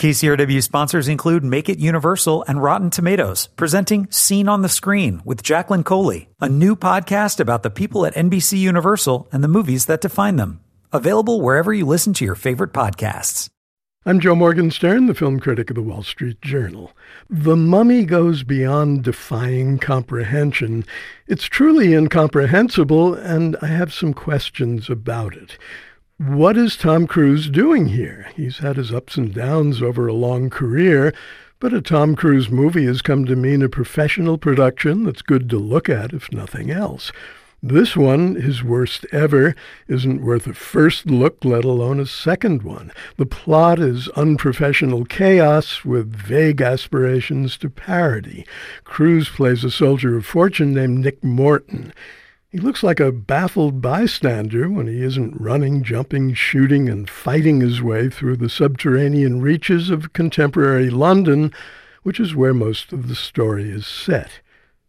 KCRW sponsors include Make It Universal and Rotten Tomatoes, presenting Scene on the Screen with Jacqueline Coley, a new podcast about the people at NBC Universal and the movies that define them. Available wherever you listen to your favorite podcasts. I'm Joe Morgenstern, the film critic of the Wall Street Journal. The Mummy goes beyond defying comprehension. It's truly incomprehensible, and I have some questions about it. What is Tom Cruise doing here? He's had his ups and downs over a long career, but a Tom Cruise movie has come to mean a professional production that's good to look at, if nothing else. This one, his worst ever, isn't worth a first look, let alone a second one. The plot is unprofessional chaos with vague aspirations to parody. Cruise plays a soldier of fortune named Nick Morton. He looks like a baffled bystander when he isn't running, jumping, shooting, and fighting his way through the subterranean reaches of contemporary London, which is where most of the story is set.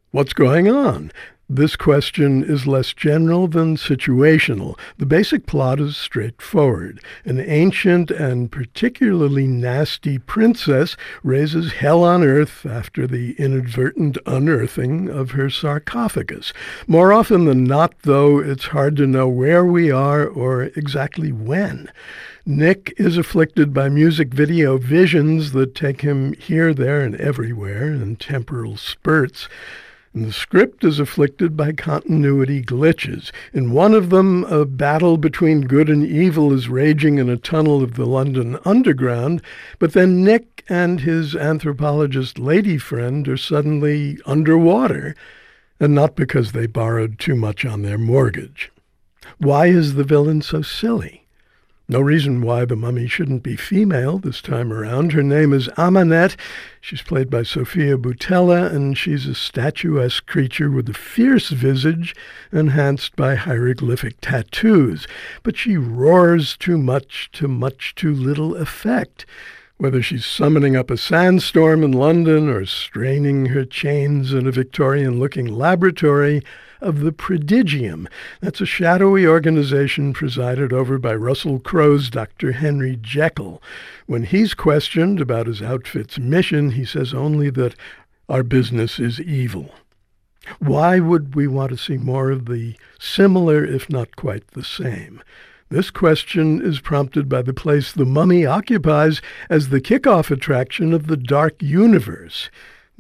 What's going on? This question is less general than situational. The basic plot is straightforward. An ancient and particularly nasty princess raises hell on earth after the inadvertent unearthing of her sarcophagus. More often than not, though, it's hard to know where we are or exactly when. Nick is afflicted by music video visions that take him here, there, and everywhere in temporal spurts. And the script is afflicted by continuity glitches. In one of them, a battle between good and evil is raging in a tunnel of the London Underground, but then Nick and his anthropologist lady friend are suddenly underwater, and not because they borrowed too much on their mortgage. Why is the villain so silly? No reason why the mummy shouldn't be female this time around. Her name is Ahmanet. She's played by Sofia Boutella, and she's a statuesque creature with a fierce visage enhanced by hieroglyphic tattoos. But she roars too much to much too little effect. Whether she's summoning up a sandstorm in London or straining her chains in a Victorian looking laboratory, of the Prodigium. That's a shadowy organization presided over by Russell Crowe's Dr. Henry Jekyll. When he's questioned about his outfit's mission, he says only that our business is evil. Why would we want to see more of the similar, if not quite the same? This question is prompted by the place the mummy occupies as the kickoff attraction of the Dark Universe.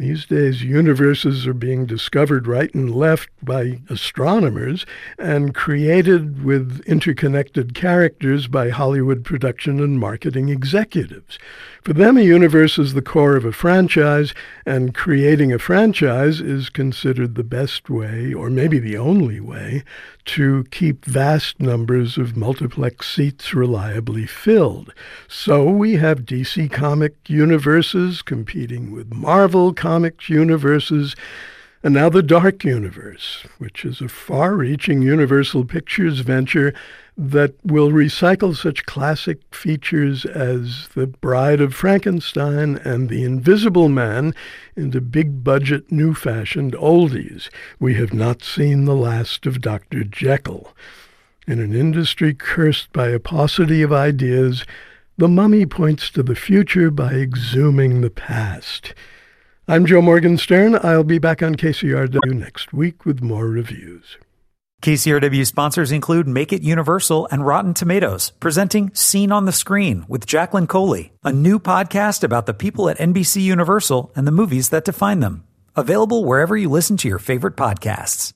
These days, universes are being discovered right and left by astronomers and created with interconnected characters by Hollywood production and marketing executives. For them, a universe is the core of a franchise, and creating a franchise is considered the best way, or maybe the only way, to keep vast numbers of multiplex seats reliably filled. So we have DC comic universes competing with Marvel comics universes and now the Dark Universe, which is a far reaching Universal Pictures venture that will recycle such classic features as The Bride of Frankenstein and The Invisible Man into big budget, new fashioned oldies. We have not seen the last of Dr. Jekyll. In an industry cursed by a paucity of ideas, the mummy points to the future by exhuming the past. I'm Joe Morgenstern. I'll be back on KCRW next week with more reviews. KCRW sponsors include Make It Universal and Rotten Tomatoes, presenting Scene on the Screen with Jacqueline Coley, a new podcast about the people at NBC Universal and the movies that define them. Available wherever you listen to your favorite podcasts.